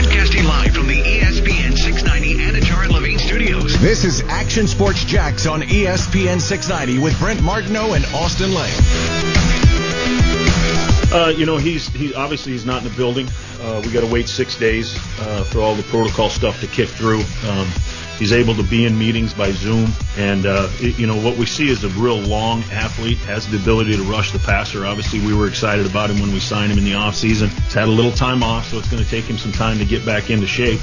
Broadcasting live from the ESPN 690 Anajar and Levine studios. This is Action Sports Jacks on ESPN 690 with Brent Martineau and Austen Lane. Uh, you know, he's he obviously he's not in the building. Uh, we got to wait six days uh, for all the protocol stuff to kick through. Um, he's able to be in meetings by Zoom, and uh, it, you know what we see is a real long athlete has the ability to rush the passer. Obviously, we were excited about him when we signed him in the off season. He's had a little time off, so it's going to take him some time to get back into shape.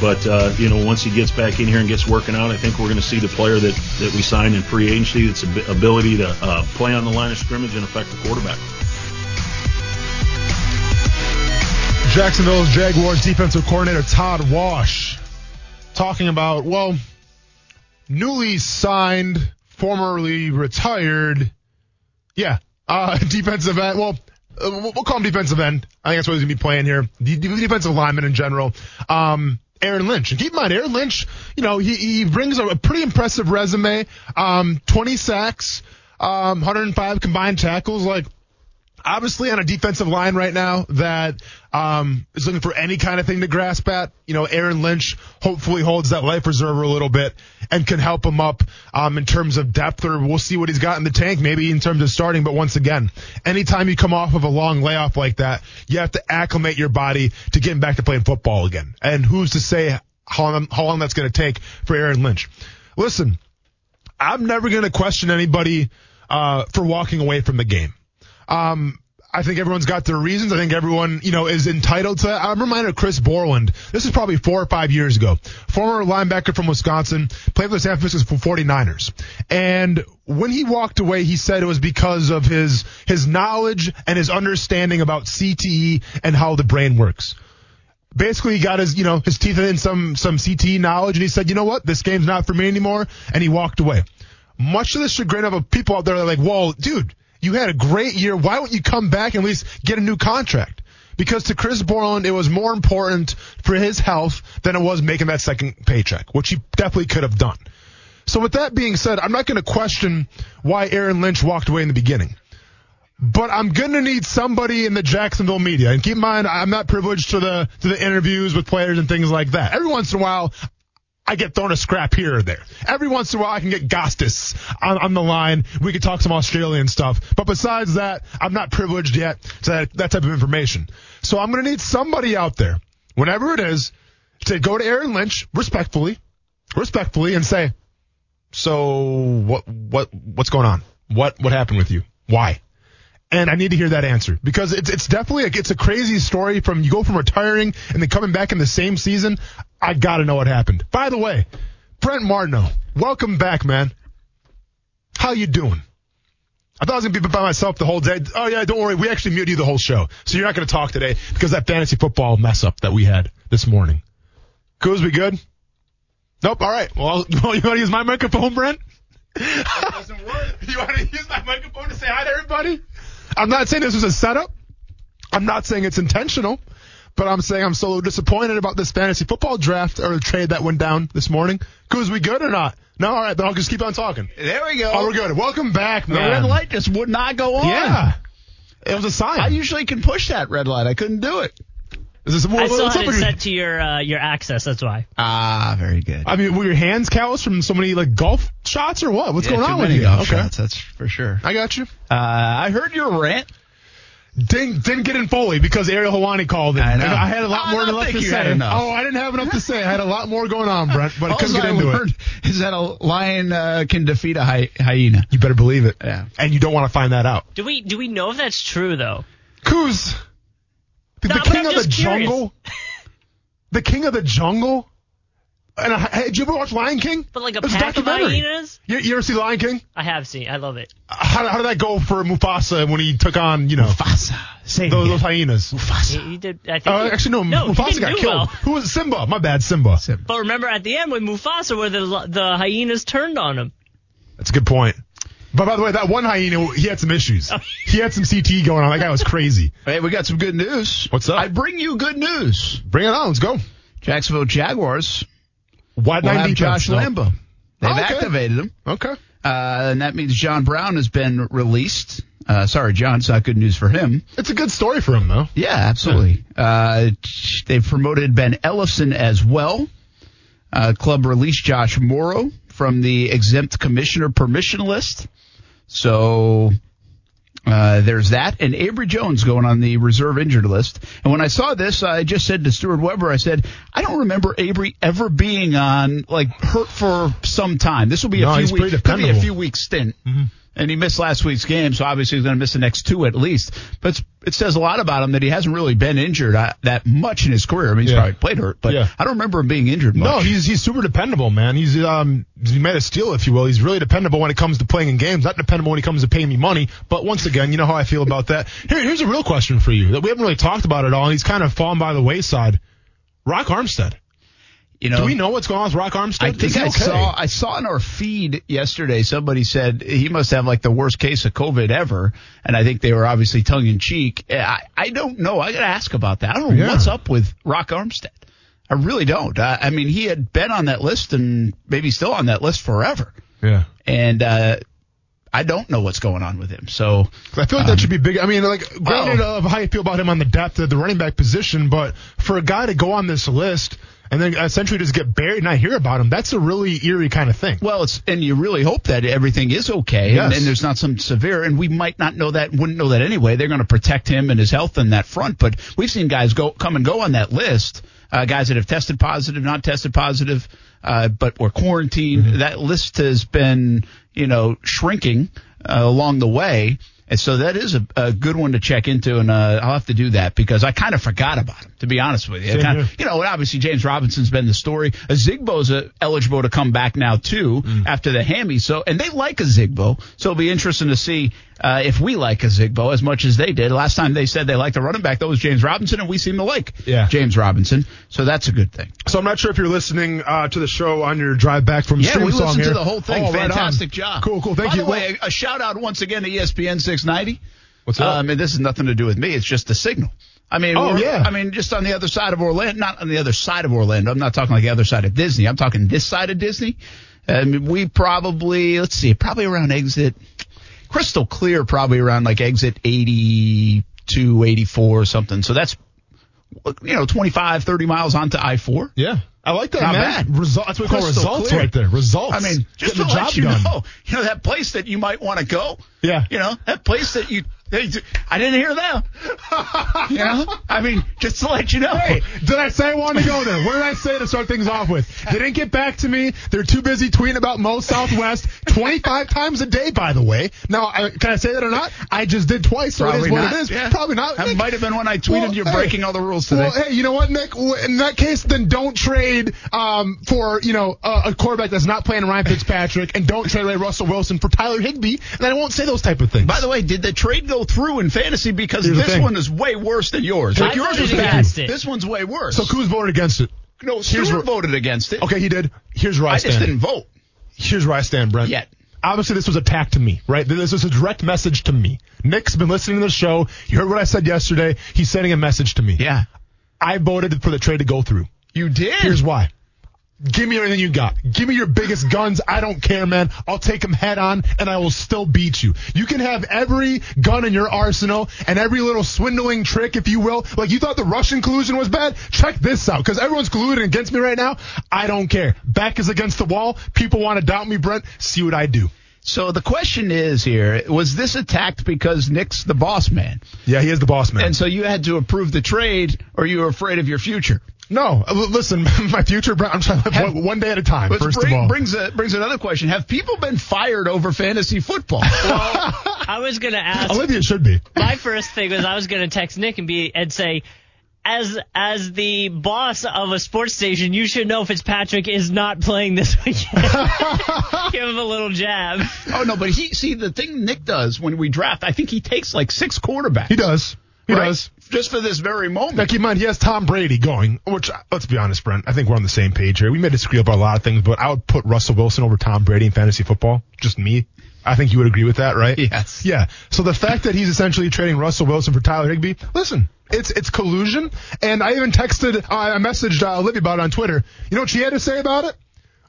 But uh, you know, once he gets back in here and gets working out, I think we're going to see the player that, that we signed in free agency. That's ability to uh, play on the line of scrimmage and affect the quarterback. Jacksonville's Jaguars defensive coordinator Todd Wash talking about, well, newly signed, formerly retired, yeah, uh, defensive end. Well, uh, we'll call him defensive end. I think that's what he's going to be playing here. The defensive lineman in general. Um, Aaron Lynch. And keep in mind, Aaron Lynch, you know, he, he brings a, a pretty impressive resume. Um, 20 sacks, um, 105 combined tackles. Like, obviously on a defensive line right now that um, is looking for any kind of thing to grasp at. You know, Aaron Lynch hopefully holds that life reserver a little bit and can help him up um, in terms of depth, or we'll see what he's got in the tank, maybe in terms of starting. But once again, anytime you come off of a long layoff like that, you have to acclimate your body to getting back to playing football again. And who's to say how long, how long that's going to take for Aaron Lynch? Listen, I'm never going to question anybody uh, for walking away from the game. Um, I think everyone's got their reasons. I think everyone, you know, is entitled to. I'm reminded of Chris Borland. This is probably four or five years ago. Former linebacker from Wisconsin, played for the San Francisco 49ers. And when he walked away, he said it was because of his, his knowledge and his understanding about CTE and how the brain works. Basically, he got his, you know, his teeth in some, some CTE knowledge and he said, you know what? This game's not for me anymore. And he walked away. Much to the chagrin of people out there that are like, well, dude, you had a great year. Why don't you come back and at least get a new contract? Because to Chris Borland, it was more important for his health than it was making that second paycheck, which he definitely could have done. So with that being said, I'm not going to question why Aaron Lynch walked away in the beginning. But I'm going to need somebody in the Jacksonville media. And keep in mind, I'm not privileged to the, to the interviews with players and things like that. Every once in a while, I get thrown a scrap here or there. Every once in a while, I can get Gostis on, on the line. We can talk some Australian stuff. But besides that, I'm not privileged yet to that, that type of information. So I'm going to need somebody out there, whenever it is, to go to Aaron Lynch respectfully, respectfully, and say, "So what? What? What's going on? What? What happened with you? Why?" And I need to hear that answer because it's it's definitely a, it's a crazy story from you go from retiring and then coming back in the same season. I got to know what happened. By the way, Brent Martineau, welcome back, man. How you doing? I thought I was gonna be by myself the whole day. Oh yeah, don't worry. We actually muted you the whole show, so you're not gonna talk today because that fantasy football mess up that we had this morning. Kuz, we good? Nope. All right. Well, you want to use my microphone, Brent? It doesn't work. you want to use my microphone to say hi to everybody? I'm not saying this was a setup. I'm not saying it's intentional, but I'm saying I'm so disappointed about this fantasy football draft or trade that went down this morning. Cause we good or not? No, all right, then I'll just keep on talking. There we go. Oh, we're good. Welcome back, man. the red light just would not go on. Yeah, it was a sign. I usually can push that red light. I couldn't do it. Is this, I still what's had it set to your uh, your access. That's why. Ah, very good. I mean, were your hands calloused from so many like golf shots or what? What's Yeah, going too on with many you? golf okay, shots, that's for sure. I got you. Uh, I heard your rant. Didn't didn't get in fully because Ariel Helwani called in. I know. I had a lot I more don't left to say. enough. Oh, I didn't have enough to say. I had a lot more going on, Brent, but I couldn't get I into learned it. is that a lion uh, can defeat a hy- hyena. You better believe it. Yeah. And you don't want to find that out. Do we do we know if that's true though? Kuz, the, No, king of the curious. jungle, the king of the jungle, And I, hey, did you ever watch Lion King? But like a It was pack of documentary. hyenas? You, you ever see Lion King? I have seen. I love it. How, how did that go for Mufasa when he took on, you know, Mufasa. Say it those, those hyenas? He, he did. I think. Uh, he- actually, no, no, Mufasa got killed. well. Who was Simba? My bad, Simba. But remember at the end with Mufasa, where the the hyenas turned on him. That's a good point. But by the way, that one hyena, he had some issues. Oh. He had some CT going on. That guy was crazy. Hey, we got some good news. What's up? I bring you good news. Bring it on. Let's go. Jacksonville Jaguars Wide will nine have defense. Josh No. Lambo. They've Oh, okay. activated him. Okay. Uh, and that means John Brown has been released. Uh, sorry, John, it's not good news for him. It's a good story for him, though. Yeah, absolutely. Uh, they've promoted Ben Ellefson as well. Uh, club released Josh Morrow from the exempt commissioner permission list. So uh, there's that. And Avery Jones going on the reserve injured list. And when I saw this, I just said to Stuart Weber, I said, I don't remember Avery ever being on, like, hurt for some time. This will be a No, few weeks. Could be a few weeks stint. And he missed last week's game, so obviously he's going to miss the next two at least. But it's, it says a lot about him that he hasn't really been injured uh, that much in his career. I mean, he's Yeah. probably played hurt, but Yeah. I don't remember him being injured much. No, he's he's super dependable, man. He's um he made a steal, if you will. He's really dependable when it comes to playing in games. Not dependable when it comes to paying me money. But once again, you know how I feel about that. Here, here's a real question for you that we haven't really talked about at all. And he's kind of fallen by the wayside. Rock Armstead. You know, Do we know what's going on with Rock Armstead? I think I okay? saw I saw in our feed yesterday somebody said he must have like the worst case of COVID ever, and I think they were obviously tongue in cheek. I, I don't know. I got to ask about that. I don't know Yeah. what's up with Rock Armstead. I really don't. I, I mean, he had been on that list and maybe still on that list forever, Yeah. and uh, I don't know what's going on with him. So I feel like that should be big. I mean, like, granted Oh. of how you feel about him on the depth of the running back position, but for a guy to go on this list and then essentially just get buried and not hear about him, that's a really eerie kind of thing. Well, it's and you really hope that everything is okay and, Yes. and there's not some severe. And we might not know that, wouldn't know that anyway. They're going to protect him and his health in that front. But we've seen guys go come and go on that list. Uh, guys that have tested positive, not tested positive, uh, but were quarantined. That list has been, you know, shrinking uh, along the way. And so that is a, a good one to check into, and uh, I'll have to do that because I kind of forgot about him, to be honest with you. Kinda- you know, obviously James Robinson's been the story. Ozigbo's uh, eligible to come back now too Mm. after the hammy. So, and they like Ozigbo. So it'll be interesting to see uh, if we like Ozigbo as much as they did. Last time they said they liked the running back, that was James Robinson, and we seem to like Yeah. James Robinson. So that's a good thing. So I'm not sure if you're listening uh, to the show on your drive back from Yeah, Stream we listened to the whole thing. Oh, right. Fantastic job. Cool, cool. Thank By you. the way, a, shout out once again to ESPN 690. What's up? Um, and this has nothing to do with me. It's just the signal. I mean, Oh, yeah. I mean, just on the other side of Orlando, not on the other side of Orlando. I'm not talking like the other side of Disney. I'm talking this side of Disney. I mean, we probably, let's see, probably around exit, crystal clear, probably around like exit 82, 84 or something. So that's, you know, 25, 30 miles onto I-4. yeah, I like that, Not man. Result, that's what we call results clear. right there. Results. I mean, just Getting to the let job you done. know, you know that place that you might want to go. Yeah. You know that place that you. I didn't hear that. you know, I mean, just to let you know. Hey, did I say I wanted to go there? What did I say to start things off with? They didn't get back to me. They're too busy tweeting about Mo Southwest 25 times a day, by the way. Now, I, can I say that or not? I just did twice, so it Probably is what not. it is. Yeah. Probably not. That Nick, might have been when I tweeted well, you hey, breaking all the rules today. Well, hey, you know what, Nick? In that case, then don't trade um, for you know a, a quarterback that's not playing Ryan Fitzpatrick, and don't trade away Russell Wilson for Tyler Higbee. And I won't say those type of things. By the way, did the trade go through in fantasy? Because Here's this one is way worse than yours. Like I yours voted was bad. against it. This one's way worse. so Kuz voted against it. no, here's where- voted against it. Okay, he did. Here's where I, I stand. just didn't vote Here's where I stand, Brent. yet. obviously this was attack to me, right? This was a direct message to me. Nick's been listening to the show. You heard what I said yesterday. He's sending a message to me. Yeah, I voted for the trade to go through. You did. Here's why. Give me everything you got. Give me your biggest guns. I don't care, man. I'll take them head on and I will still beat you. You can have every gun in your arsenal and every little swindling trick, if you will. Like you thought the Russian collusion was bad? Check this out. Cause everyone's colluding against me right now. I don't care. Back is against the wall. People want to doubt me, Brent. See what I do. So the question is here: Was this attacked because Nick's the boss man, Yeah, he is the boss man. and so you had to approve the trade, or you were afraid of your future? No, uh, listen, my future, Brent, I'm trying to live one, one day at a time, first bring- of all. brings a, brings another question: Have people been fired over fantasy football? I was gonna ask. Olivia should be. my first thing was I was gonna text Nick and be and say, as as the boss of a sports station, you should know Fitzpatrick is not playing this weekend. Give him a little jab. Oh no, but he see the thing Nick does when we draft. I think he takes like six quarterbacks. He does. He right? does. just for this very moment. Now keep in mind he has Tom Brady going, which let's be honest, Brent. I think we're on the same page here. We may disagree about a lot of things, but I would put Russell Wilson over Tom Brady in fantasy football. Just me. I think you would agree with that, right? Yes. Yeah. So the fact that he's essentially trading Russell Wilson for Tyler Higbee, listen, it's it's collusion. And I even texted, uh, I messaged uh, Olivia about it on Twitter. You know what she had to say about it?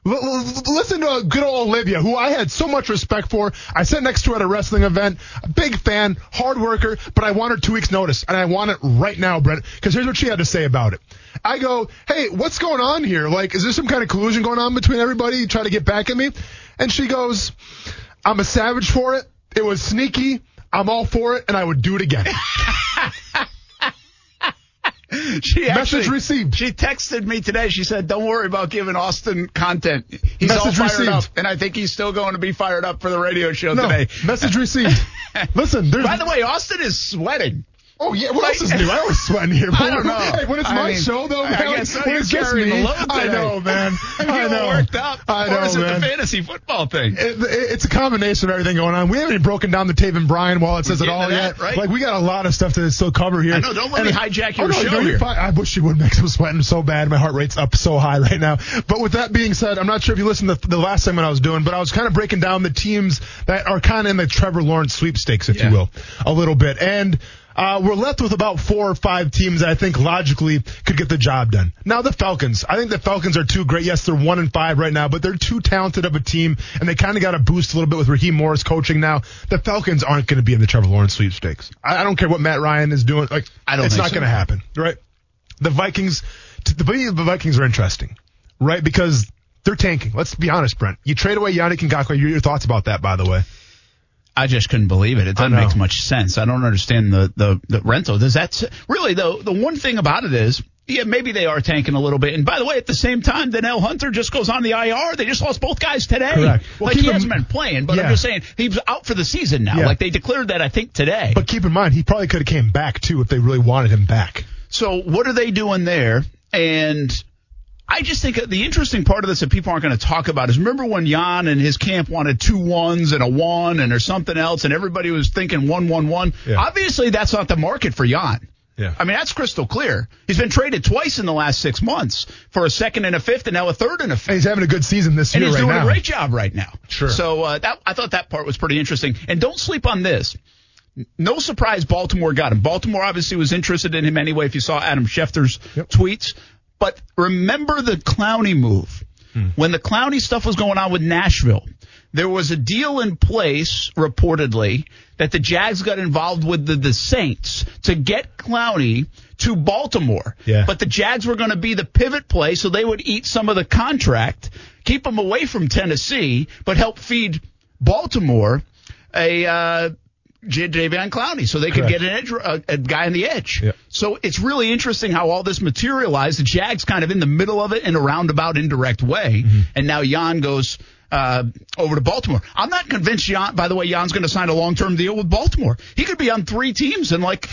Listen to uh, good old Olivia, who I had so much respect for. I sat next to her at a wrestling event. A big fan, hard worker, but I want her two weeks notice, and I want it right now, Brent. Because here's what she had to say about it. I go, hey, what's going on here? Like, is there some kind of collusion going on between everybody trying to get back at me? And she goes, I'm a savage for it. It was sneaky. I'm all for it, and I would do it again. She actually, Message received. She texted me today. She said, "Don't worry about giving Austen content. He's Message all fired received. up, and I think he's still going to be fired up for the radio show No, today." message received. Listen, there's. By the way, Austen is sweating. Oh yeah, what else is new? I always sweat in here. I don't know. Hey, when it's I my mean, show though, I guess when it's just me, I know, man. I know. worked up. I know, or is it man. the fantasy football thing? It- it- it's a combination of everything going on. We haven't even broken down the Taven Bryan wallet says it all to yet. right? Like we got a lot of stuff to still cover here. I know, don't let And me it- hijack oh, your no, show no, here. I wish you would, Max. I'm sweating so bad. My heart rate's up so high right now. But with that being said, I'm not sure if you listened to the last segment I was doing, but I was kind of breaking down the teams that are kind of in the Trevor Lawrence sweepstakes, if Yeah. you will, a little bit. And uh, we're left with about four or five teams that I think logically could get the job done. Now the Falcons. I think the Falcons are too great. Yes, they're one and five right now, but they're too talented of a team, and they kind of got a boost a little bit with Raheem Morris coaching now. The Falcons aren't going to be in the Trevor Lawrence sweepstakes. I, I don't care what Matt Ryan is doing. Like, I don't It's not so. going to happen, right? The Vikings. The the Vikings are interesting, right? Because they're tanking. Let's be honest, Brent. You trade away Yannick Ngakoue. Your, your thoughts about that, by the way? I just couldn't believe it. It doesn't make much sense. I don't understand the, the, the rental. Does that really though? The one thing about it is, yeah, maybe they are tanking a little bit. And by the way, at the same time, Danielle Hunter just goes on the IR. They just lost both guys today. Correct. Well, like he hasn't been playing, but Yeah. I'm just saying he's out for the season now. Yeah. Like they declared that I think today. But keep in mind, he probably could have came back too if they really wanted him back. So what are they doing there? And I just think the interesting part of this that people aren't going to talk about is remember when Jan and his camp wanted two ones and a one and there's something else and everybody was thinking one one one. Yeah. Obviously that's not the market for Jan. Yeah. I mean that's crystal clear. He's been traded twice in the last six months for a second and a fifth and now a third and a fifth. And he's having a good season this And year And he's right doing now. a great job right now. Sure. So uh, that I thought that part was pretty interesting. And don't sleep on this. No surprise, Baltimore got him. Baltimore obviously was interested in him anyway. If you saw Adam Schefter's Yep. tweets, but remember the Clowney move when the Clowney stuff was going on with Nashville. There was a deal in place, reportedly, that the Jags got involved with the, the Saints to get Clowney to Baltimore. Yeah. But the Jags were going to be the pivot play, so they would eat some of the contract, keep him away from Tennessee, but help feed Baltimore a uh, J- Jadeveon Clowney, so they could Correct. get an edge, a, a guy on the edge. Yeah. So it's really interesting how all this materialized. The Jags kind of in the middle of it in a roundabout, indirect way, Mm-hmm. and now Jan goes. Uh, over to Baltimore. I'm not convinced Jan, by the way, Jan's going to sign a long-term deal with Baltimore. He could be on three teams in like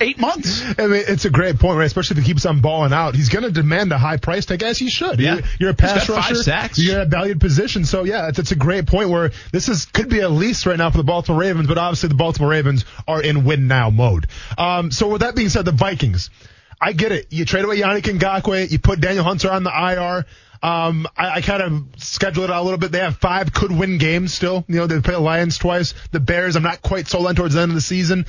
eight months. I mean, it's a great point, right? Especially if he keeps on balling out. He's going to demand a high price tag, as he should. Yeah. You're, you're a pass rusher. sacks. You're in a valued position. So, yeah, it's, it's a great point where this is could be a lease right now for the Baltimore Ravens, but obviously the Baltimore Ravens are in win now mode. Um, so, with that being said, the Vikings. I get it. You trade away Yannick Ngakoue. You put Danielle Hunter on the IR. Um, I, I kind of schedule it out a little bit. They have five could win games still. You know, they play the Lions twice. The Bears, I'm not quite sold on towards the end of the season.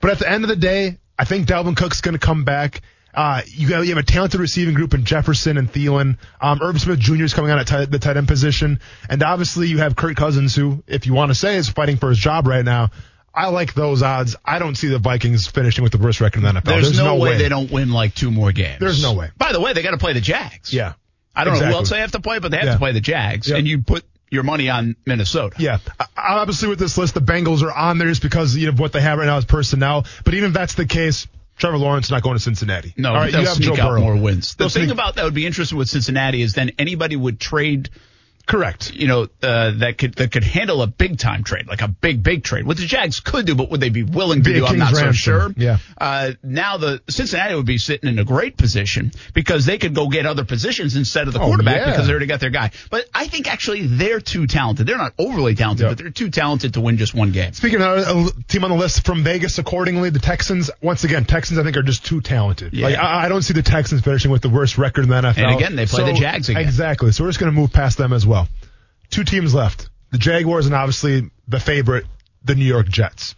But at the end of the day, I think Dalvin Cook's going to come back. Uh, you, got, you have a talented receiving group in Jefferson and Thielen. Um, Irv Smith Jr. is coming out at tight, the tight end position. And obviously you have Kirk Cousins, who, if you want to say, is fighting for his job right now. I like those odds. I don't see the Vikings finishing with the worst record in the NFL. There's, no, way, they don't win like two more games. There's no way. By the way, they got to play the Jags. Yeah. I don't know who else they have to play, but they have Yeah. to play the Jags, Yep. and you put your money on Minnesota. Yeah, obviously with this list, the Bengals are on there just because you know what they have right now is personnel. But even if that's the case, Trevor Lawrence not going to Cincinnati. No, All right, they'll you have sneak Joe out Burrow. more wins. The They'll thing sneak- about that would be interesting with Cincinnati is then anybody would trade Correct. you know, uh, that could that could handle a big time trade, like a big big trade, what the Jags could do, but would they be willing to do? I'm not so sure. Yeah. Uh, now the Cincinnati would be sitting in a great position because they could go get other positions instead of the Oh, quarterback yeah. because they already got their guy. But I think actually they're too talented. They're not overly talented, Yeah. but they're too talented to win just one game. Speaking of a team on the list from Vegas, accordingly, the Texans. Once again, Texans I think are just too talented. Yeah. Like I, I don't see the Texans finishing with the worst record in the NFL. And again, they play the Jags again. Exactly. So we're just going to move past them as well. Two teams left: the Jaguars and obviously the favorite, the New York Jets.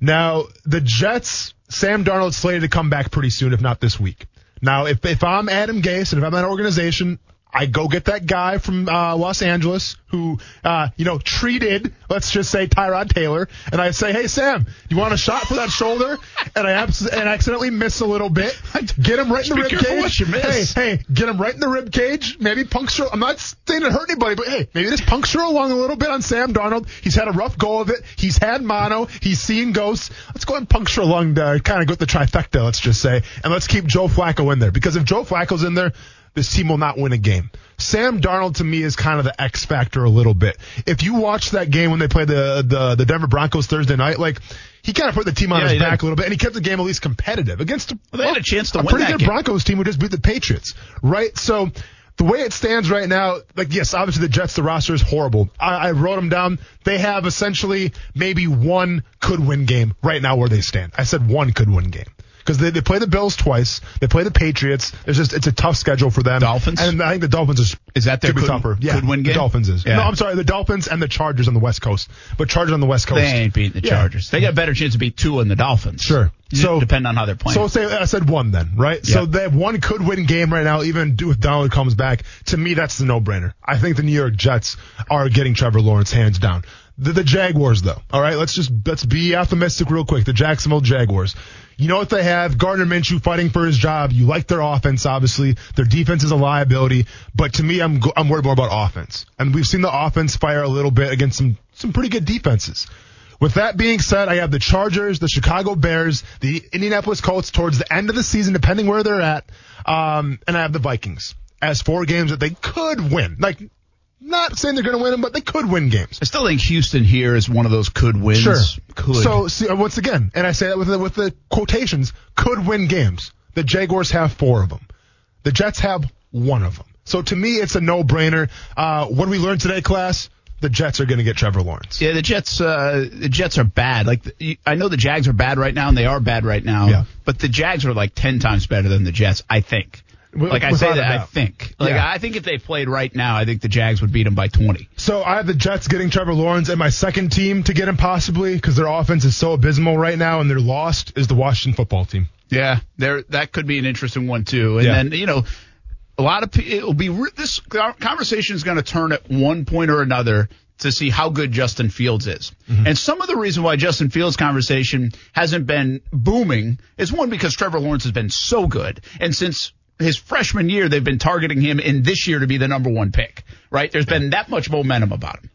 Now the Jets, Sam Darnold slated to come back pretty soon, if not this week. Now, if if I'm Adam Gase and if I'm that organization, I go get that guy from uh, Los Angeles who, uh, you know, treated, let's just say Tyrod Taylor, and I say, hey Sam, you want a shot for that shoulder? And I abs- and accidentally miss a little bit. Get him right in the rib cage. what you miss. Hey, hey, get him right in the rib cage. Maybe puncture. I'm not saying it hurt anybody, but hey, maybe just puncture along a little bit on Sam Darnold. He's had a rough go of it. He's had mono. He's seen ghosts. Let's go ahead and puncture along the kind of go with the trifecta. Let's just say, and let's keep Joe Flacco in there because if Joe Flacco's in there. This team will not win a game. Sam Darnold to me is kind of the X factor a little bit. If you watch that game when they played the the, the Denver Broncos Thursday night, like he kind of put the team on Yeah, his back did. a little bit, and he kept the game at least competitive against Well, they had a chance to a win pretty good game. Broncos team who just beat the Patriots, right? So the way it stands right now, like yes, obviously the Jets, the roster is horrible. I, I wrote them down. They have essentially maybe one could win game right now where they stand. I said one could win game. Because they, they play the Bills twice, they play the Patriots. There's just it's a tough schedule for them. Dolphins? and I think the Dolphins is Is that their could tougher. Yeah, could win the? Dolphins is. Yeah. No, I'm sorry, the Dolphins and the Chargers on the West Coast. But Chargers on the West Coast. They ain't beating the Yeah. Chargers. They got a better chance to beat two in the Dolphins. Sure. So So depending on how they're playing. So say I said one then, right? So Yeah. they have one could win game right now, even if Donald comes back. To me, that's the no brainer. I think the New York Jets are getting Trevor Lawrence hands down. The, the Jaguars though. All right, let's just let's be optimistic real quick. The Jacksonville Jaguars. You know what they have? Gardner Minshew fighting for his job. You like their offense, obviously. Their defense is a liability, but to me, I'm I'm worried more about offense. And we've seen the offense fire a little bit against some some pretty good defenses. With that being said, I have the Chargers, the Chicago Bears, the Indianapolis Colts towards the end of the season, depending where they're at, um, and I have the Vikings as four games that they could win. Like, not saying they're going to win them, but they could win games. I still think Houston here is one of those could wins. Sure. Could. So see, uh, once again, and I say that with the, with the quotations, could win games. The Jaguars have four of them. The Jets have one of them. So to me, it's a no-brainer. Uh, what we learn today, class? The Jets are going to get Trevor Lawrence. Yeah, the Jets. Uh, the Jets are bad. Like the, I know the Jags are bad right now, and they are bad right now. Yeah. But the Jags are like ten times better than the Jets. I think. Like I say that, I think. Like Yeah. I think if they played right now, I think the Jags would beat them by twenty. So I have the Jets getting Trevor Lawrence, and my second team to get him possibly because their offense is so abysmal right now and they're lost is the Washington football team. Yeah, there that could be an interesting one too. And Yeah. then you know, a lot of pe- it'll be this conversation is going to turn at one point or another to see how good Justin Fields is. Mm-hmm. And some of the reason why Justin Fields conversation hasn't been booming is one because Trevor Lawrence has been so good, and since his freshman year they've been targeting him in this year to be the number one pick. Right? There's been that much momentum about him.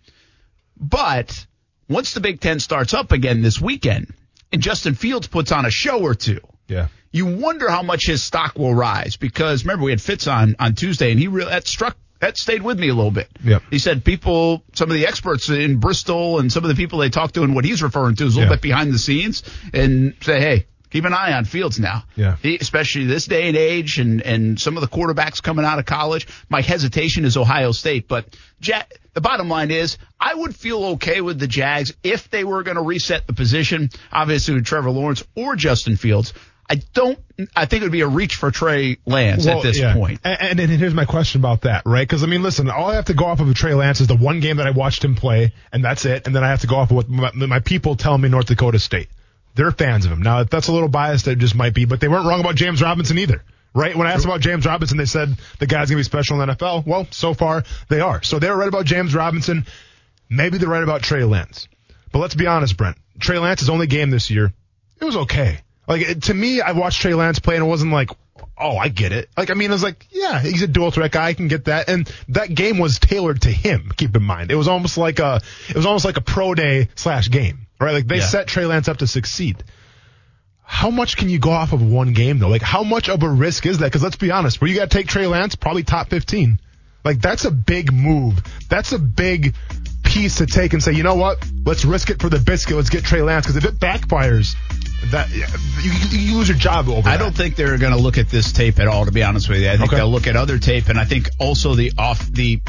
But once the Big Ten starts up again this weekend, and Justin Fields puts on a show or two Yeah. you wonder how much his stock will rise because remember we had Fitz on on Tuesday and he really that struck that stayed with me a little bit. Yep. He said people, some of the experts in Bristol and some of the people they talked to and what he's referring to is a little Yeah. bit behind the scenes and say, hey, keep an eye on Fields now. Yeah. He, especially this day and age and, and some of the quarterbacks coming out of college. My hesitation is Ohio State, but ja- the bottom line is I would feel okay with the Jags if they were going to reset the position, obviously with Trevor Lawrence or Justin Fields. I don't. I think it would be a reach for Trey Lance at this yeah. point. And, and, and here's my question about that, right? Because I mean, listen, all I have to go off of Trey Lance is the one game that I watched him play, and that's it. And then I have to go off of what my, my people tell me North Dakota State. They're fans of him. Now, that's a little biased, that just might be, but they weren't wrong about James Robinson either. Right? When I asked about James Robinson, they said the guy's gonna be special in the NFL. Well, so far they are. So they were right about James Robinson. Maybe they're right about Trey Lance. But let's be honest, Brent. Trey Lance's only game this year, it was okay. Like it- to me, I watched Trey Lance play and it wasn't like, oh, I get it. Like I mean, it was like, yeah, he's a dual threat guy. I can get that. And that game was tailored to him. Keep in mind, it was almost like a, it was almost like a pro day slash game, right? Like they Yeah. set Trey Lance up to succeed. How much can you go off of one game though? Like how much of a risk is that? Because let's be honest, where you got to take Trey Lance, probably top fifteen. Like that's a big move. That's a big piece to take and say, you know what? Let's risk it for the biscuit. Let's get Trey Lance because if it backfires, that you, you lose your job over. That. I that. don't think they're going to look at this tape at all. To be honest with you, I think Okay. they'll look at other tape, and I think also the off the,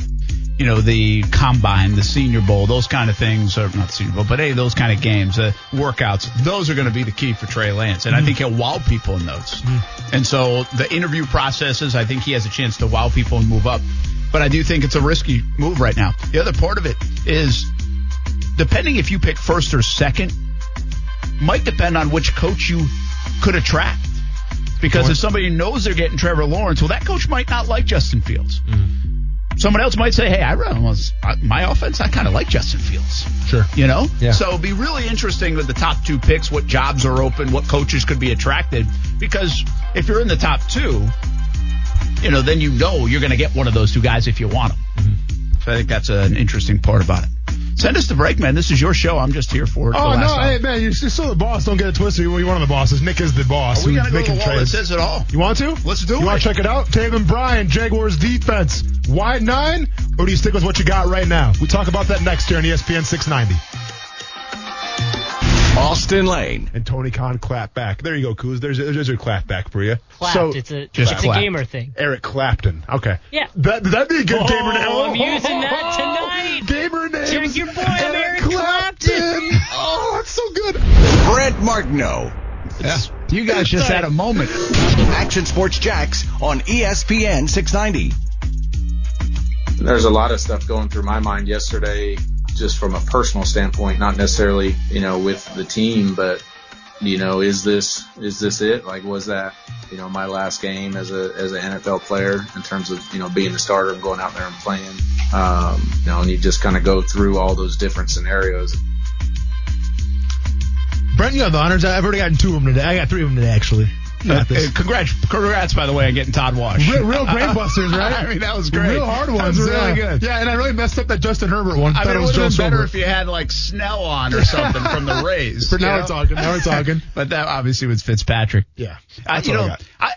you know, the combine, the Senior Bowl, those kind of things, or not Senior Bowl, but hey, those kind of games, uh, workouts, those are going to be the key for Trey Lance, and I mm. think he'll wow people in those. Mm. And so the interview processes, I think he has a chance to wow people and move up. But I do think it's a risky move right now. The other part of it is, depending if you pick first or second, might depend on which coach you could attract. Because if somebody knows they're getting Trevor Lawrence, well, that coach might not like Justin Fields. Mm. Someone else might say, "Hey, I run was uh, my offense. I kind of like Justin Fields." Sure. You know, Yeah. so it'd be really interesting with the top two picks, what jobs are open, what coaches could be attracted. Because if you're in the top two, you know, then you know you're going to get one of those two guys if you want them. Mm-hmm. So I think that's an interesting part about it. Send us the break, man. This is your show. I'm just here for it. Oh the no, last hour. hey man, you're still the boss. Don't get it twisted. You're one of the bosses. Nick is the boss. Are we who's going to go to the wall that says it all? You want to? Let's do you it. You want to check it out? Taven Bryan, Jaguars defense, wide nine, or do you stick with what you got right now? We talk about that next here on ESPN 690. Austen Lane. And Tony Khan clap back. There you go, Kuz. There's there's your clap back for you. Clapped. So it's a just it's clap. a gamer thing. Eric Clapton. Okay. Yeah. That that'd be a good Oh, gamer name. I'm using that tonight. Gamer your boy, I'm Eric Clapton. oh, that's so good. Brent Martineau. Yeah. You guys just had a moment. Action Sports Jacks on ESPN 690. there's a lot of stuff going through my mind yesterday, just from a personal standpoint, not necessarily, you know, with the team, but, you know, is this, is this it? Like, was that, you know, my last game as a, as an NFL player in terms of, you know, being the starter and going out there and playing? Um, you know, and you just kind of go through all those different scenarios. Brent, you have the honors. I've already gotten two of them today. I got three of them today, actually. You got this. Uh, congrats, congrats, by the way, on getting Todd Wash. Real, real brain busters, right? I mean, that was great. Real hard ones. That was really yeah. good. Yeah, and I really messed up that Justin Herbert one. I Thought mean, it it was would have been better Schobert. if you had like Snell on or something from the Rays. But now you we're talking. Now we're talking. But that obviously was Fitzpatrick. Yeah. I, That's you what I know, got. I,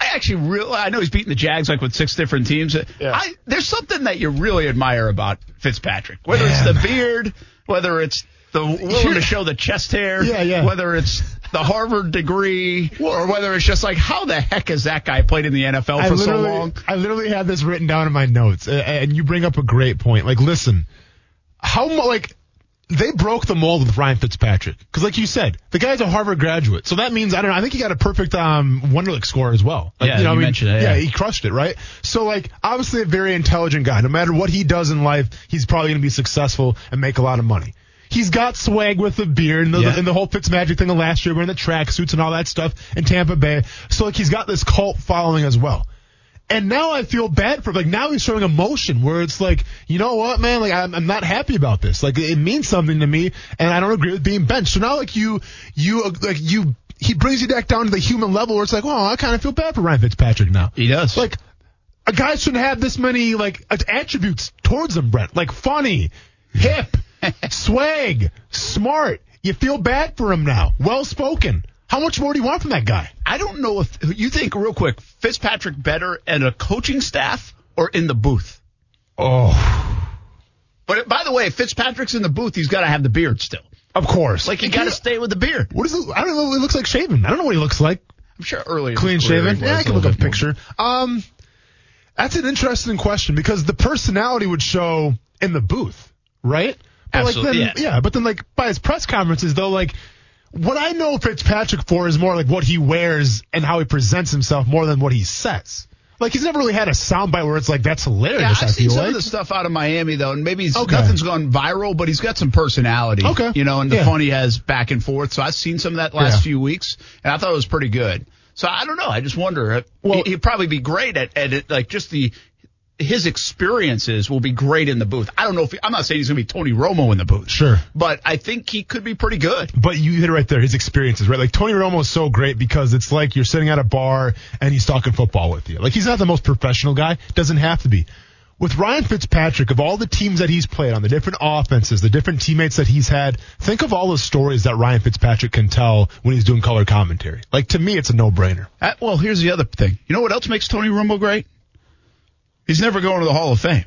I actually really, I know he's beating the Jags like with six different teams. Yeah. I, there's something that you really admire about Fitzpatrick, whether it's the beard, whether it's the willing to show the chest hair, Yeah, yeah. whether it's the Harvard degree, or whether it's just like how the heck has that guy played in the NFL for so long? I literally had this written down in my notes, and you bring up a great point. Like, listen, how mu- like they broke the mold with Ryan Fitzpatrick because, like you said, the guy's a Harvard graduate, so that means I don't know. I think he got a perfect um Wonderlic score as well. Like, Yeah, you know, you I mean, mentioned it, Yeah, yeah. he crushed it, right? So, like, obviously a very intelligent guy. No matter what he does in life, he's probably going to be successful and make a lot of money. He's got swag with the beard and the, Yeah. and the whole Fitzmagic thing of last year, wearing the tracksuits and all that stuff in Tampa Bay. So, like, he's got this cult following as well. And now I feel bad for. Like now he's showing emotion where it's like, you know what, man? Like I'm, I'm not happy about this. Like it means something to me, and I don't agree with being benched. So now like you, you like you, he brings you back down to the human level where it's like, oh, I kind of feel bad for Ryan Fitzpatrick now. He does. Like a guy shouldn't have this many like attributes towards him, Brent. Like funny, hip, swag, smart. You feel bad for him now. Well spoken. How much more do you want from that guy? I don't know if you think real quick Fitzpatrick better at a coaching staff or in the booth. Oh, But by the way, if Fitzpatrick's in the booth, he's got to have the beard still. of course. Like you got to stay with the beard. What is it? I don't know. It looks like shaven. I don't know what he looks like. I'm sure earlier. Clean shaven. Yeah, I can look up a picture. Um, that's an interesting question because the personality would show in the booth, right? Absolutely, Like then, yeah. But then, like by his press conferences, though, like what I know Fitzpatrick for is more like what he wears and how he presents himself more than what he says. Like he's never really had a soundbite where it's like that's hilarious. Yeah, I I've seen some like. of the stuff out of Miami though, and maybe Okay. nothing's gone viral, but he's got some personality. Okay. you know, and the Yeah. fun he has back and forth. So I've seen some of that last Yeah. few weeks, and I thought it was pretty good. So I don't know. I just wonder. Well- he, would probably be great at, at it, like just the his experiences will be great in the booth. I don't know if he, I'm not saying he's gonna be Tony Romo in the booth, Sure. but I think he could be pretty good. But you hit it right there. His experiences, right? Like Tony Romo is so great because it's like you're sitting at a bar and he's talking football with you. Like he's not the most professional guy. Doesn't have to be. With Ryan Fitzpatrick, of all the teams that he's played on, the different offenses, the different teammates that he's had, think of all the stories that Ryan Fitzpatrick can tell when he's doing color commentary. Like to me, it's a no-brainer. Uh, well, here's the other thing. You know what else makes Tony Romo great? He's never going to the Hall of Fame,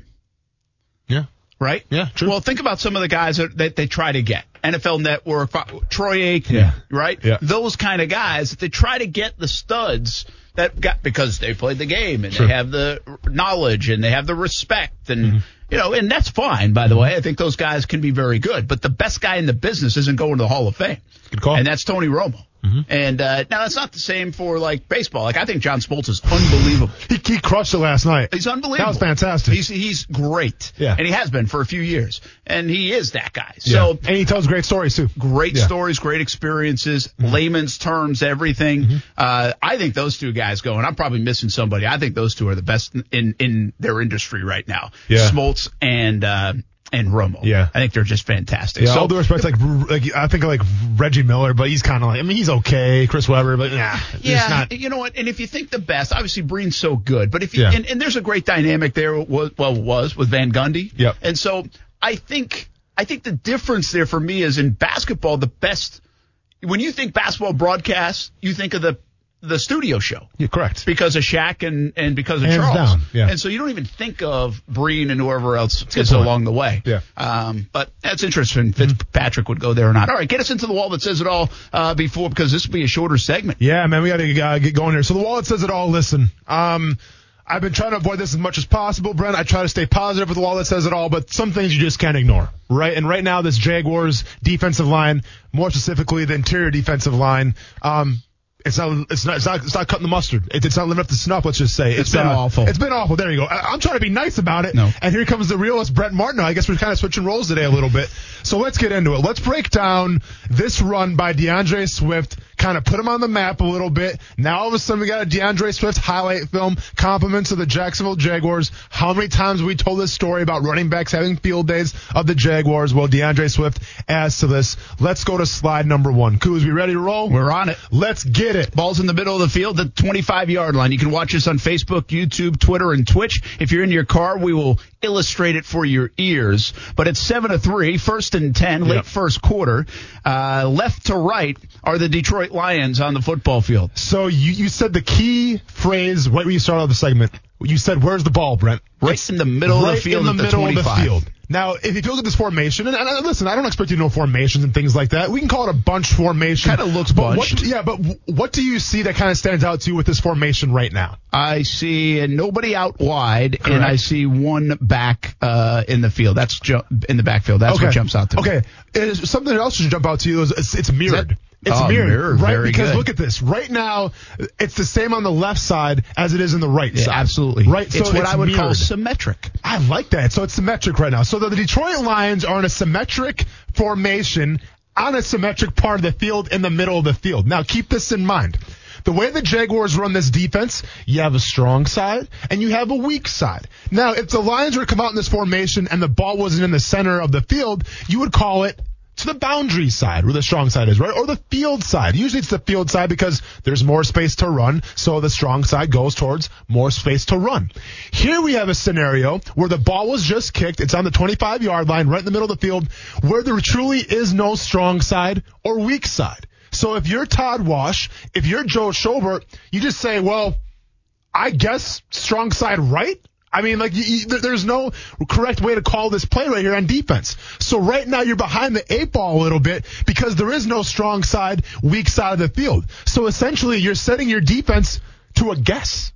Yeah. right? Yeah, true. Well, think about some of the guys that, that they try to get. NFL Network, Troy Aikman, Yeah. right? Yeah. Those kind of guys that they try to get the studs that got because they played the game and Sure. they have the knowledge and they have the respect and Mm-hmm. you know, and that's fine by the way. I think those guys can be very good, but the best guy in the business isn't going to the Hall of Fame. Good call. And that's Tony Romo. Mm-hmm. And uh, now that's not the same for like baseball. Like I think John Smoltz is unbelievable. He, he crushed it last night. He's unbelievable. That was fantastic. He's he's great. Yeah. And he has been for a few years. And he is that guy. Yeah. So and he tells great stories too. great Yeah. Mm-hmm. stories, great experiences, layman's terms, everything. Uh, I think those two guys go, and I'm probably missing somebody. I think those two are the best in in their industry right now. Yeah. Smoltz and uh, and Romo. Yeah. I think they're just fantastic. Yeah, so all due respect, like, like I think like Reggie Miller, but he's kind of like I mean he's okay. Chris Webber, but nah, it's Yeah, not. you know what? And if you think the best, obviously Breen's so good, but if you Yeah. and, and there's a great dynamic there. Was, well, was with Van Gundy. Yep. And so I think I think the difference there for me is in basketball, the best. When you think basketball broadcast, you think of the the studio show Yeah, correct. because of Shaq and, and because of Hands Charles. down, yeah. And so you don't even think of Breen and whoever else good is along the way. Yeah. Um, but that's interesting. Fitzpatrick would go there or not. All right, get us into the wall that says it all uh, before because this will be a shorter segment. Yeah, man, we got to uh, get going here. So the wall that says it all. Listen, um, I've been trying to avoid this as much as possible, Brent. I try to stay positive with the wall that says it all, but some things you just can't ignore, right? And right now, this Jaguars defensive line, more specifically the interior defensive line, um, it's not, it's not, it's not, it's not cutting the mustard. It, it's not living up to snuff. Let's just say It's been awful. It's been awful. There you go. I, I'm trying to be nice about it. No. And here comes the realist Brett Martin. I guess we're kind of switching roles today a little bit. So let's get into it. Let's break down this run by DeAndre Swift, kind of put him on the map a little bit. Now all of a sudden we got a DeAndre Swift highlight film, compliments of the Jacksonville Jaguars. How many times have we told this story about running backs having field days of the Jaguars? Well, DeAndre Swift adds to this. Let's go to slide number one. Kuz, we ready to roll? We're on it. Let's get it. Ball's in the middle of the field, the 25 yard line. You can watch us on Facebook, YouTube, Twitter, and Twitch. If you're in your car, we will illustrate it for your ears. But it's 7 to 3, first and 10, late Yep. first quarter. Uh, left to right are the Detroit Lions on the football field. So you, you said the key phrase right when you started off the segment. You said, "Where's the ball, Brent?" Right in the middle of the right field in the the middle of the field. Now, if you look at this formation, and, and, listen, I don't expect you to know formations and things like that. We can call it a bunch formation. Kinda looks but bunched. What, yeah, but w- what do you see that kind of stands out to you with this formation right now? I see nobody out wide, and I see one back uh, in the field. That's ju- in the backfield. That's what jumps out to me. Okay, something else should jump out to you is it's, it's mirrored. It's Oh, mirrored, mirrored. right? Because good. look at this. Right now, it's the same on the left side as it is in the right Yeah, side. absolutely. Right. It's so what I would call symmetric. I like that. So it's symmetric right now. So the Detroit Lions are in a symmetric formation on a symmetric part of the field in the middle of the field. Now keep this in mind. The way the Jaguars run this defense, you have a strong side and you have a weak side. Now, if the Lions were to come out in this formation and the ball wasn't in the center of the field, you would call it to the boundary side where the strong side is, right? Or the field side. Usually it's the field side because there's more space to run, so the strong side goes towards more space to run. Here we have a scenario where the ball was just kicked. It's on the 25 yard line, right in the middle of the field, where there truly is no strong side or weak side. So if you're Todd Wash, if you're Joe Schobert, you just say, well, I guess strong side right. I mean, like, you, you, there's no correct way to call this play right here on defense. So right now you're behind the eight ball a little bit because there is no strong side, weak side of the field. So essentially you're setting your defense to a guess.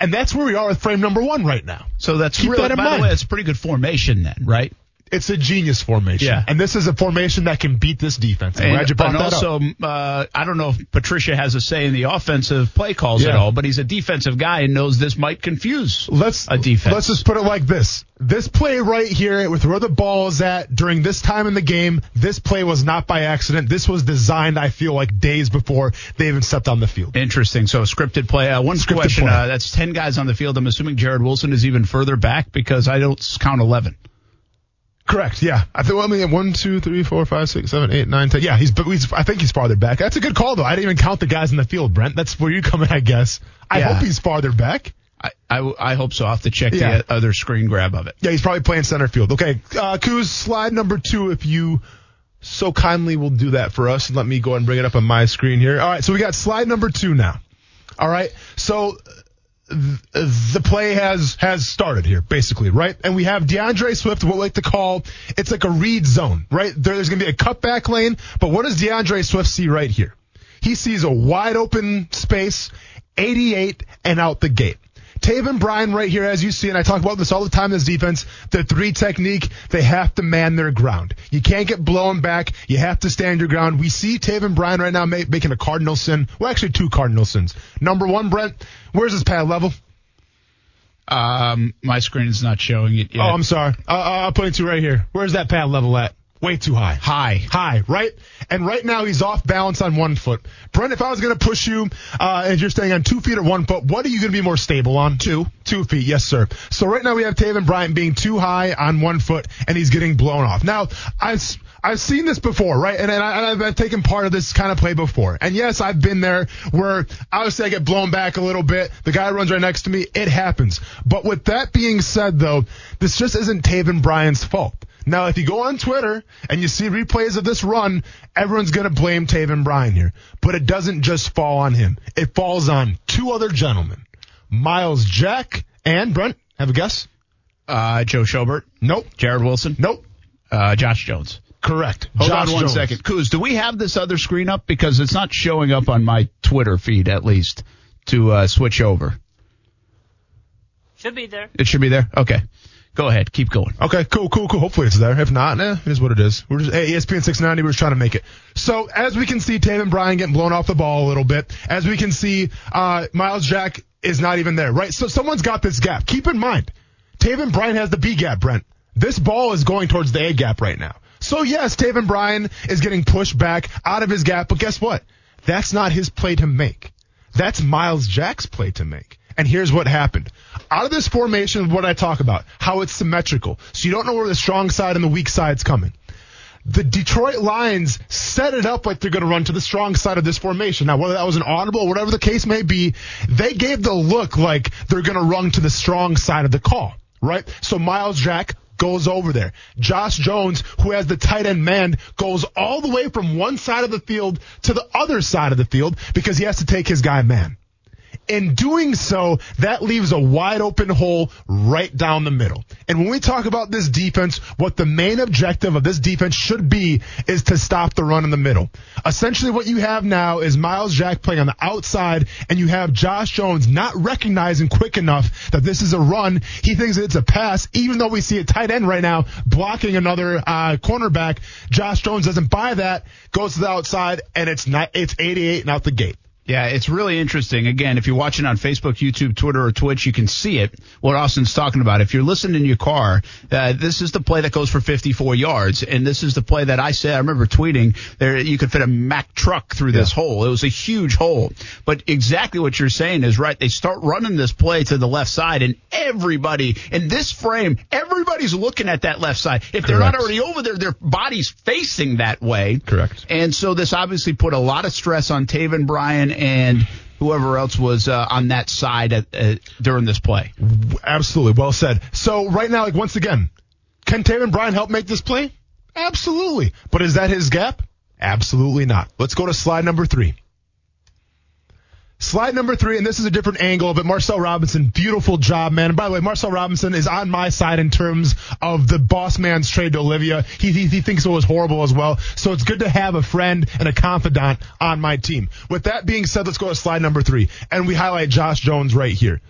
And that's where we are with frame number one right now. So that's Keep really, that in by mind. the way, it's a pretty good formation then, right? It's a genius formation. Yeah. And this is a formation that can beat this defense. I'm glad you brought and that also, uh, I don't know if Patricia has a say in the offensive play calls at all, but he's a defensive guy and knows this might confuse Let's a defense. Let's just put it like this: this play right here, with where the ball is at during this time in the game, this play was not by accident. This was designed. I feel like days before they even stepped on the field. Interesting. So a scripted play. Uh, one Scripted question. play. Uh, that's ten guys on the field. I'm assuming Jared Wilson is even further back because I don't count eleven. Correct. Yeah. I think. Well, I mean, one, two, three, four, five, six, seven, eight, nine, ten. Yeah, he's. But he's. I think he's farther back. That's a good call, though. I didn't even count the guys in the field, Brent. That's where you come in, I guess. I Yeah. hope he's farther back. I, I, I hope so. I'll have to check Yeah. the other screen grab of it. Yeah, he's probably playing center field. Okay, uh, Kuz, slide number two, if you so kindly will do that for us, and let me go and bring it up on my screen here. All right, so we got slide number two now. All right, so the play has has started here, basically, right? And we have DeAndre Swift, what we like to call it's like a read zone, right? There- There's going to be a cutback lane, but what does DeAndre Swift see right here? He sees a wide open space, 88 and out the gate. Taven Bryan right here, as you see, and I talk about this all the time in this defense, the three technique, they have to man their ground. You can't get blown back. You have to stand your ground. We see Taven Bryan right now make, making a cardinal sin. Well, actually two cardinal sins. Number one, Brent, where's his pad level? Um, my screen is not showing it yet. Oh, I'm sorry. Uh, uh, I'll put it to right here. Where's that pad level at? Way too high. high. High, right? And right now he's off balance on one foot. Brent, if I was going to push you, uh, and you're staying on two feet or one foot, what are you going to be more stable on? Two. Two feet, yes, sir. So right now we have Taven Bryan being too high on one foot and he's getting blown off. Now, I've, I've seen this before, right? And, and, I, and I've taken part of this kind of play before. And yes, I've been there where obviously I get blown back a little bit. The guy runs right next to me. It happens. But with that being said, though, this just isn't Taven Bryan's fault. Now, if you go on Twitter and you see replays of this run, everyone's going to blame Taven Bryan here. But it doesn't just fall on him. It falls on two other gentlemen. Myles Jack and Brent, have a guess? Uh, Joe Schobert, Nope. Jared Wilson, Nope. uh, Josh Jones. Correct. Hold Josh on one Jones. second, Kuz, do we have this other screen up? Because it's not showing up on my Twitter feed, at least, to uh, switch over. Should be there. It should be there? Okay. Go ahead. Keep going. Okay, cool, cool, cool. Hopefully it's there. If not, eh, it is what it is. We're just, hey, ESPN 690, we're just trying to make it. So, as we can see, Taven Bryan getting blown off the ball a little bit. As we can see, uh, Myles Jack is not even there, right? So someone's got this gap. Keep in mind, Taven Bryan has the B gap, Brent. This ball is going towards the A gap right now. So yes, Taven Bryan is getting pushed back out of his gap, but guess what? That's not his play to make. That's Myles Jack's play to make. And here's what happened. Out of this formation, what I talk about, how it's symmetrical. So you don't know where the strong side and the weak side's coming. The Detroit Lions set it up like they're going to run to the strong side of this formation. Now, whether that was an audible or whatever the case may be, they gave the look like they're going to run to the strong side of the call, right? So Myles Jack goes over there. Josh Jones, who has the tight end man, goes all the way from one side of the field to the other side of the field because he has to take his guy man. In doing so, that leaves a wide open hole right down the middle. And when we talk about this defense, what the main objective of this defense should be is to stop the run in the middle. Essentially what you have now is Myles Jack playing on the outside and you have Josh Jones not recognizing quick enough that this is a run. He thinks it's a pass, even though we see a tight end right now blocking another uh, cornerback. Josh Jones doesn't buy that, goes to the outside, and it's not, it's 88 and out the gate. Yeah, it's really interesting. Again, if you're watching on Facebook, YouTube, Twitter, or Twitch, you can see it, what Austen's talking about. If you're listening in your car, uh, this is the play that goes for 54 yards. And this is the play that I said, I remember tweeting, there you could fit a Mack truck through this hole. It was a huge hole. But exactly what you're saying is right. They start running this play to the left side, and everybody in this frame, everybody's looking at that left side. If they're not already over there, their body's facing that way. Correct. And so this obviously put a lot of stress on Taven Bryan and whoever else was uh, on that side at, uh, during this play. Absolutely. Well said. So right now, like once again, can Taven Bryan help make this play? Absolutely. But is that his gap? Absolutely not. Let's go to slide number three. Slide number three, and this is a different angle, but Marcel Robinson, beautiful job, man. And by the way, Marcel Robinson is on my side in terms of the boss man's trade to Olivia. He, he, he thinks it was horrible as well. So it's good to have a friend and a confidant on my team. With that being said, let's go to slide number three. And we highlight Josh Jones right here.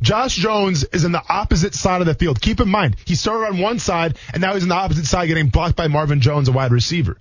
Josh Jones is in the opposite side of the field. Keep in mind, he started on one side, and now he's on the opposite side getting blocked by Marvin Jones, a wide receiver.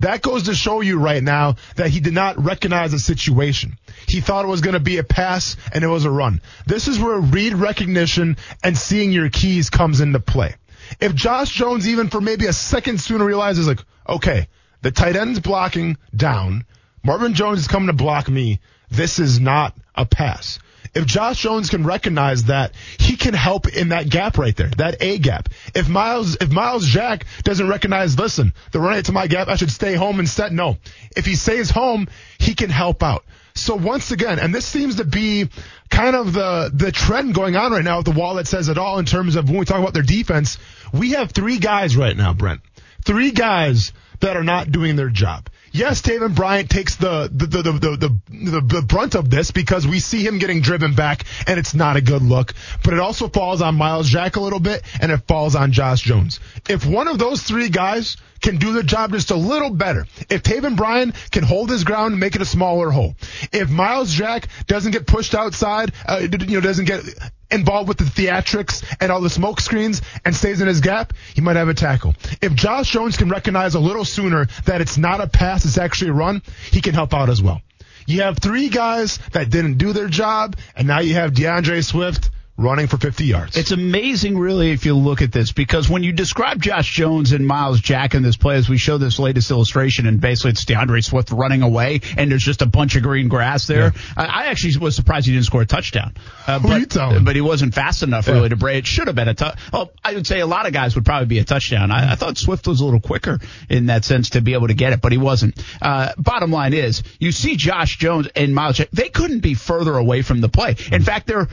That goes to show you right now that he did not recognize the situation. He thought it was going to be a pass and it was a run. This is where read recognition and seeing your keys comes into play. If Josh Jones even for maybe a second sooner realizes like, okay, the tight end's blocking down, Marvin Jones is coming to block me, this is not a pass. If Josh Jones can recognize that, he can help in that gap right there, that A gap. If Myles, if Myles Jack doesn't recognize, listen, the run to my gap, I should stay home instead. No. If he stays home, he can help out. So once again, and this seems to be kind of the, the trend going on right now with the wall that says it all in terms of when we talk about their defense, we have three guys right now, Brent. Three guys that are not doing their job. Yes, Taven Bryan takes the the, the, the, the, the, brunt of this because we see him getting driven back and it's not a good look. But it also falls on Myles Jack a little bit and it falls on Josh Jones. If one of those three guys can do the job just a little better, if Taven Bryan can hold his ground and make it a smaller hole, if Myles Jack doesn't get pushed outside, uh, you know, doesn't get involved with the theatrics and all the smoke screens and stays in his gap, he might have a tackle. If Josh Jones can recognize a little sooner that it's not a pass, it's actually a run, he can help out as well. You have three guys that didn't do their job, and now you have D'Andre Swift running for 50 yards. It's amazing, really, if you look at this, because when you describe Josh Jones and Myles Jack in this play, as we show this latest illustration, and basically it's D'Andre Swift running away, and there's just a bunch of green grass there. Yeah. I, I, actually was surprised he didn't score a touchdown. Uh, Who but, you telling? But he wasn't fast enough, yeah. really, to break. It should have been a touch. Oh, I would say a lot of guys would probably be a touchdown. I, I, thought Swift was a little quicker in that sense to be able to get it, but he wasn't. Uh, bottom line is, you see Josh Jones and Myles Jack, they couldn't be further away from the play. In fact, they're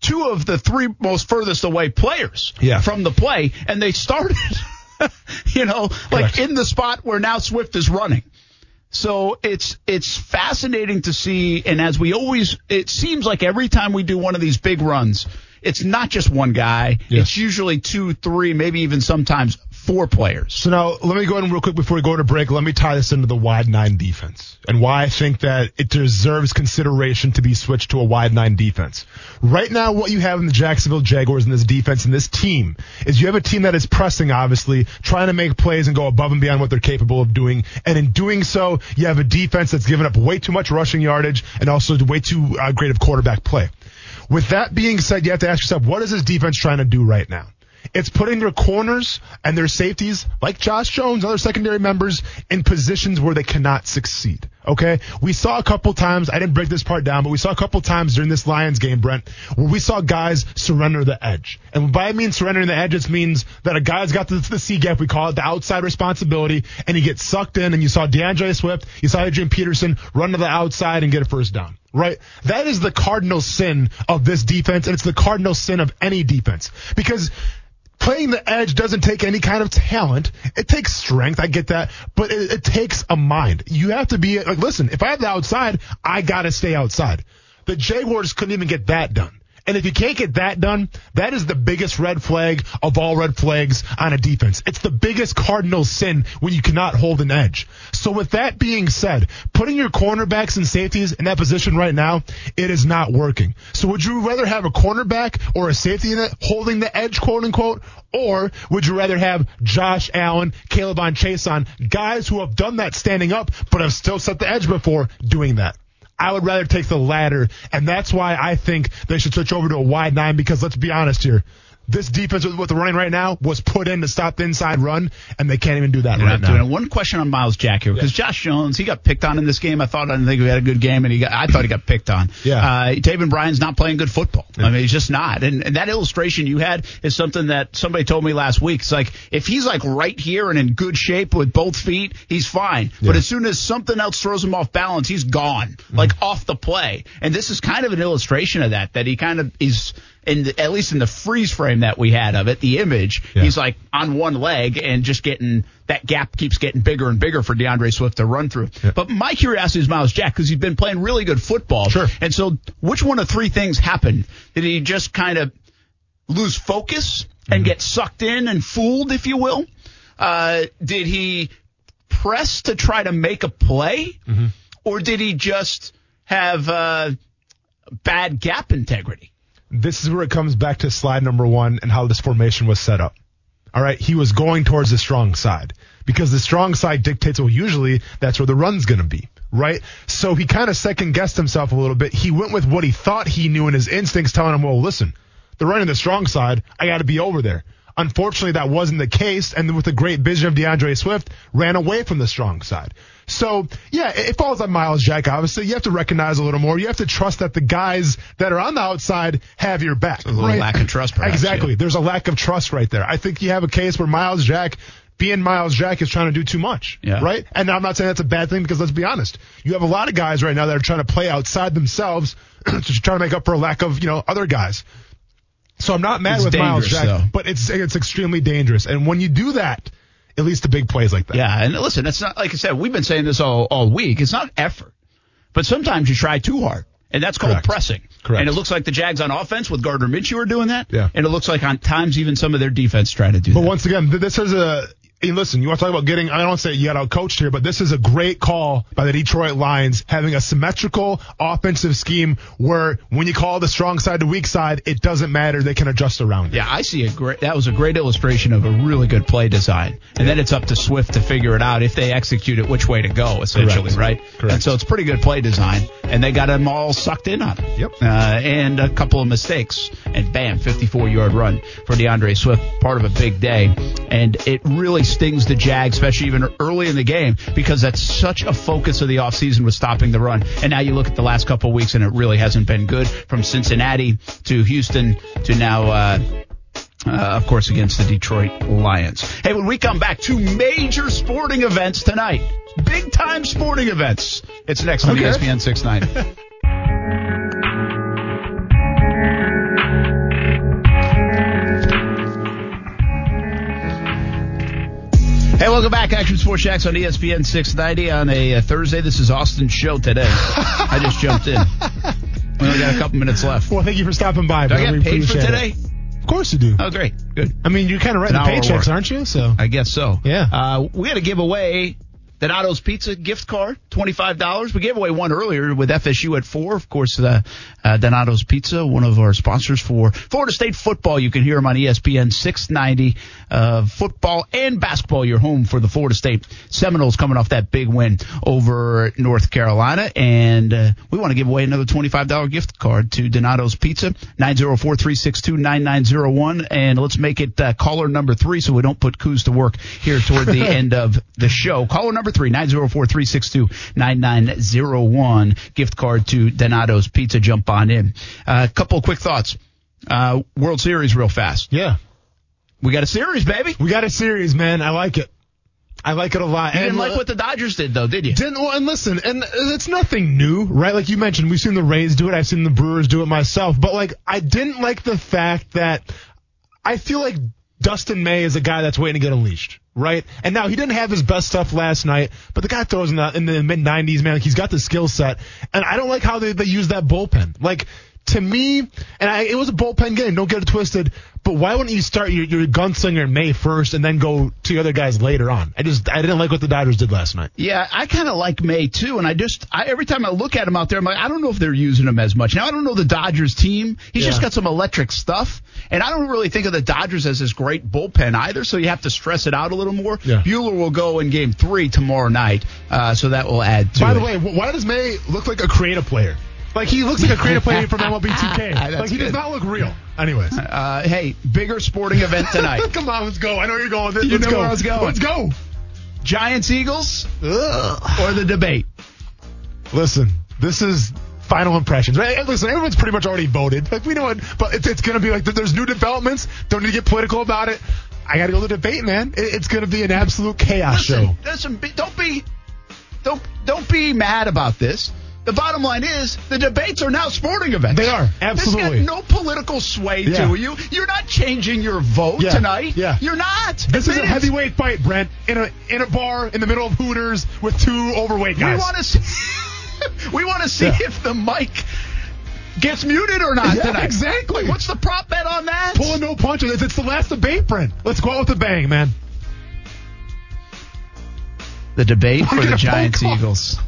two of the three most furthest away players yeah. from the play, and they started, you know, like in the spot where now Swift is running. So it's it's fascinating to see, and as we always, it seems like every time we do one of these big runs, it's not just one guy. Yes. It's usually two, three, maybe even sometimes four players. So now let me go in real quick before we go to break. Let me tie this into the wide nine defense and why I think that it deserves consideration to be switched to a wide nine defense. Right now, what you have in the Jacksonville Jaguars in this defense and this team is you have a team that is pressing, obviously, trying to make plays and go above and beyond what they're capable of doing. And in doing so, you have a defense that's given up way too much rushing yardage and also way too uh, great of quarterback play. With that being said, you have to ask yourself, what is this defense trying to do right now? It's putting their corners and their safeties, like Josh Jones, other secondary members, in positions where they cannot succeed. Okay? We saw a couple times, I didn't break this part down, but we saw a couple times during this Lions game, Brent, where we saw guys surrender the edge. And by I mean surrendering the edge, it means that a guy's got the, the C gap, we call it the outside responsibility, and he gets sucked in, and you saw D'Andre Swift, you saw Adrian Peterson run to the outside and get a first down right? That is the cardinal sin of this defense, and it's the cardinal sin of any defense. Because playing the edge doesn't take any kind of talent. It takes strength. I get that, but it, it takes a mind. You have to be like, listen, if I have the outside, I gotta stay outside. The Jaguars couldn't even get that done. And if you can't get that done, that is the biggest red flag of all red flags on a defense. It's the biggest cardinal sin when you cannot hold an edge. So with that being said, putting your cornerbacks and safeties in that position right now, it is not working. So would you rather have a cornerback or a safety in it holding the edge, quote unquote, or would you rather have Josh Allen, K'Lavon Chaisson, guys who have done that standing up, but have still set the edge before doing that? I would rather take the latter, and that's why I think they should switch over to a wide nine because let's be honest here this defense with what they're running right now was put in to stop the inside run, and they can't even do that right now. One question on Myles Jack here because. Josh Jones he got picked on in this game. I thought I didn't think he had a good game, and he got I thought he got picked on. Yeah, uh, Taven Bryan's not playing good football. I mean, he's just not. And, and that illustration you had is something that somebody told me last week. It's like if he's like right here and in good shape with both feet, he's fine. But as soon as something else throws him off balance, he's gone, mm-hmm. like off the play. And this is kind of an illustration of that. That he kind of is in the, at least in the freeze frame that we had of it, the image, yeah. he's like on one leg and just getting that gap keeps getting bigger and bigger for D'Andre Swift to run through. Yeah. But my curiosity is Myles Jack because he's been playing really good football. Sure. And so, which one of three things happened? Did he just kind of lose focus and mm-hmm. get sucked in and fooled, if you will? Uh, did he press to try to make a play, mm-hmm. or did he just have uh, bad gap integrity? This is where it comes back to slide number one and how this formation was set up. All right. He was going towards the strong side because the strong side dictates, well, usually that's where the run's going to be. Right. So he kind of second guessed himself a little bit. He went with what he thought he knew and his instincts telling him, well, listen, they're running the strong side. I got to be over there. Unfortunately, that wasn't the case. And with the great vision of D'Andre Swift, ran away from the strong side. So yeah, it falls on Myles Jack. Obviously, you have to recognize a little more. You have to trust that the guys that are on the outside have your back. A little right? lack of trust, perhaps, Exactly. Yeah. There's a lack of trust right there. I think you have a case where Myles Jack being Myles Jack is trying to do too much, yeah. right? And I'm not saying that's a bad thing because let's be honest, you have a lot of guys right now that are trying to play outside themselves to try to make up for a lack of you know other guys. So I'm not mad it's with Myles Jack, though. but it's it's extremely dangerous. And when you do that, at least the big plays like that. Yeah, and listen, it's not like I said. We've been saying this all all week. It's not effort, but sometimes you try too hard, and that's called Correct. pressing. Correct. And it looks like the Jags on offense with Gardner Minshew are doing that. Yeah. And it looks like on times even some of their defense trying to do But that. But once again, this is a. Listen, you want to talk about getting, I don't say you got out coached here, but this is a great call by the Detroit Lions having a symmetrical offensive scheme where when you call the strong side to weak side, it doesn't matter. They can adjust around it. Yeah, I see a great. That was a great illustration of a really good play design, and then it's up to Swift to figure it out if they execute it, which way to go, essentially, Correct. right? Correct. And so it's pretty good play design, and they got them all sucked in on it. Yep. Uh, and a couple of mistakes, and bam, 54 yard run for D'Andre Swift, part of a big day, and it really stings the Jags, especially even early in the game, because that's such a focus of the offseason was stopping the run, and now you look at the last couple of weeks, and it really hasn't been good from Cincinnati to Houston to now. Uh, uh, of course, against the Detroit Lions. Hey, when we come back, two major sporting events tonight. Big time sporting events. It's next on Okay. ESPN 690. Hey, welcome back. Action Sports Jax on ESPN 690 on a uh, Thursday. This is Austen's show today. I just jumped in. We only got a couple minutes left. Well, thank you for stopping by. Do I get We paid for today? It. Of course you do. Oh, great. Good. I mean, you're kind of writing paychecks, aren't you? So I guess so. Yeah. Uh, we had to give away Donato's Pizza gift card, $25. We gave away one earlier with FSU at four. Of course, uh, uh, Donato's Pizza, one of our sponsors for Florida State football. You can hear them on ESPN 690. Uh, football and basketball, your home for the Florida State Seminoles coming off that big win over North Carolina. And uh, we want to give away another $25 gift card to Donato's Pizza, 904-362-9901. And let's make it uh, caller number three so we don't put Kuz to work here toward the end of the show. Caller number three, 904-362-9901. Gift card to Donato's Pizza. Jump on in. A couple of quick thoughts. Uh, World Series real fast. yeah, We got a series, baby. we got a series, man. I like it. I like it a lot. You didn't And, like uh, what the Dodgers did, though, did you? Didn't well, and listen, and it's nothing new, right? Like you mentioned, we've seen the Rays do it. I've seen the Brewers do it myself. But like, I didn't like the fact that I feel like Dustin May is a guy that's waiting to get unleashed, right? And now he didn't have his best stuff last night, but the guy throws in the, the mid 90s, man. Like he's got the skill set, and I don't like how they, they use that bullpen. Like to me, and I, it was a bullpen game. Don't get it twisted. But why wouldn't you start your, your gunslinger May first and then go to the other guys later on? I just I didn't like what the Dodgers did last night. Yeah, I kind of like May too, and I just I, every time I look at him out there, I'm like, I don't know if they're using him as much. Now I don't know the Dodgers team. He's just got some electric stuff, and I don't really think of the Dodgers as this great bullpen either. So you have to stress it out a little more. Yeah. Buehler will go in Game Three tomorrow night, uh, so that will add to By it. the way, why does May look like a creative player? Like he looks like a creative player from MLB 2K. Like he does not look real. Anyways, uh, hey, bigger sporting event tonight: come on, let's go. I know you're going. Let's You know go. where I was going. Let's go. Giants Eagles or the debate. Listen, this is final impressions. Right? Listen, everyone's pretty much already voted. Like we know it, but it's, it's going to be like there's new developments. Don't need to get political about it. I got to go to the debate, man. It, it's going to be an absolute chaos show. Listen, listen, be- don't be, don't don't be mad about this. The bottom line is the debates are now sporting events. They are, absolutely. This got no political sway Yeah. to you. You're not changing your vote Yeah, tonight. yeah. You're not. This is a Admit it. heavyweight fight, Brent, in a in a bar in the middle of Hooters with two overweight guys. We want to see. we want to see Yeah. if the mic gets muted or not Yeah, tonight. exactly. What's the prop bet on that? Pulling no punches. It's, it's the last debate, Brent. Let's go out with a bang, man. The debate for the Giants. Eagles.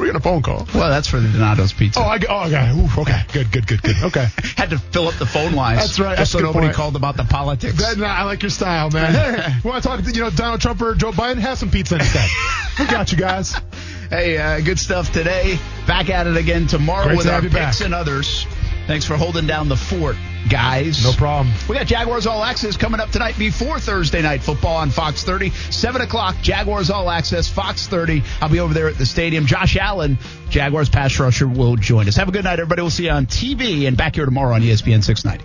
We're gonna phone call. Well, that's for the Donato's Pizza. Oh, I, oh, okay. Oof, okay. Good, good, good, good. Okay. Had to fill up the phone lines. That's right. That's so a nobody point. called about the politics. That, nah, I like your style, man. Want to talk to you know Donald Trump or Joe Biden? Have some pizza instead. we got you guys. Hey, uh, good stuff today. Back at it again tomorrow Great with to our picks back. and others. Thanks for holding down the fort, guys. No problem. We got Jaguars All Access coming up tonight before Thursday night football on Fox 30. 7 o'clock, Jaguars All Access, Fox 30. I'll be over there at the stadium. Josh Allen, Jaguars pass rusher, will join us. Have a good night, everybody. We'll see you on TV and back here tomorrow on ESPN 690.